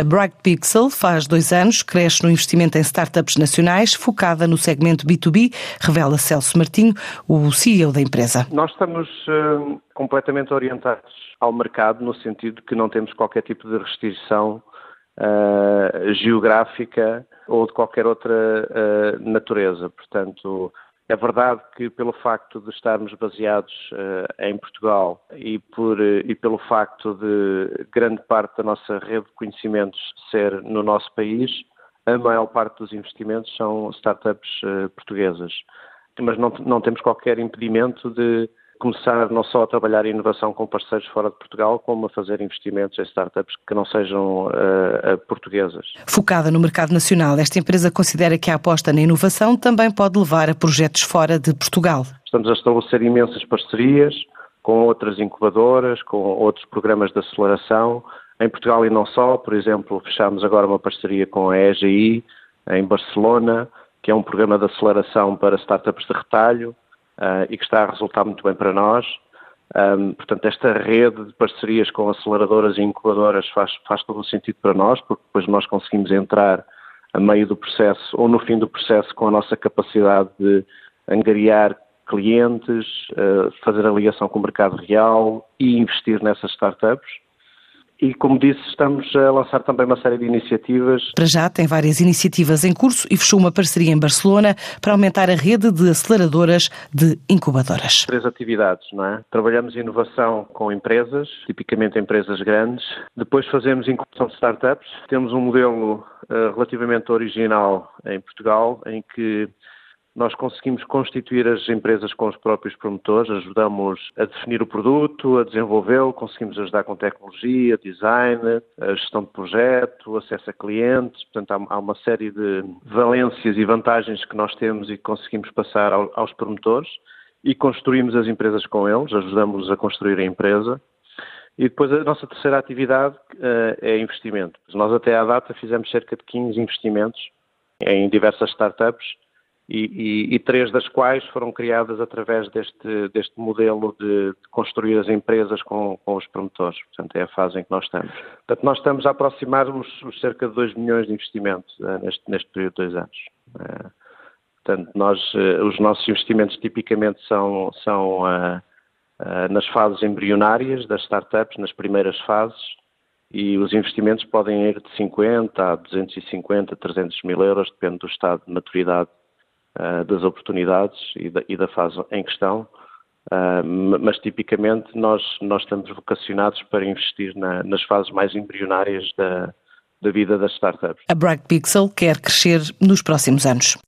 A Bright Pixel faz dois anos, cresce no investimento em startups nacionais, focada no segmento B2B, revela Celso Martinho, o CEO da empresa. Nós estamos uh, completamente orientados ao mercado, no sentido que não temos qualquer tipo de restrição uh, geográfica ou de qualquer outra uh, natureza. Portanto, é verdade que pelo facto de estarmos baseados uh, em Portugal e, por, uh, e pelo facto de grande parte da nossa rede de conhecimentos ser no nosso país, a maior parte dos investimentos são startups uh, portuguesas. Mas não, não temos qualquer impedimento de começar não só a trabalhar em inovação com parceiros fora de Portugal, como a fazer investimentos em startups que não sejam uh, portuguesas. Focada no mercado nacional, esta empresa considera que a aposta na inovação também pode levar a projetos fora de Portugal. Estamos a estabelecer imensas parcerias com outras incubadoras, com outros programas de aceleração, em Portugal e não só. Por exemplo, fechamos agora uma parceria com a EGI em Barcelona, que é um programa de aceleração para startups de retalho uh, e que está a resultar muito bem para nós. Um, portanto, esta rede de parcerias com aceleradoras e incubadoras faz, faz todo o sentido para nós, porque depois nós conseguimos entrar a meio do processo ou no fim do processo com a nossa capacidade de angariar clientes, uh, fazer a ligação com o mercado real e investir nessas startups. E, como disse, estamos a lançar também uma série de iniciativas. Para já, tem várias iniciativas em curso e fechou uma parceria em Barcelona para aumentar a rede de aceleradoras de incubadoras. Três atividades, não é? Trabalhamos inovação com empresas, tipicamente empresas grandes. Depois fazemos incubação de startups. Temos um modelo uh, relativamente original em Portugal, em que nós conseguimos constituir as empresas com os próprios promotores, ajudamos a definir o produto, a desenvolvê-lo, conseguimos ajudar com tecnologia, design, a gestão de projeto, acesso a clientes. Portanto, há uma série de valências e vantagens que nós temos e que conseguimos passar aos promotores e construímos as empresas com eles, ajudamos-los a construir a empresa. E depois a nossa terceira atividade uh, é investimento. Nós até à data fizemos cerca de 15 investimentos em diversas startups e, e, e, três das quais foram criadas através deste, deste modelo de, de construir as empresas com, com, os promotores. Portanto, é a fase em que nós estamos. Portanto, nós estamos a aproximar os, os cerca de 2 milhões de investimentos uh, neste, neste período de dois anos. Uh, portanto, nós, uh, os nossos investimentos tipicamente são, são nas fases embrionárias das startups, nas primeiras fases, e os investimentos podem ir de 50 a 250, 300 mil euros, depende do estado de maturidade uh, das oportunidades e da, e da, fase em questão, uh, mas tipicamente nós, nós estamos vocacionados para investir na, nas fases mais embrionárias da, da vida das startups. A Bright Pixel quer crescer nos próximos anos.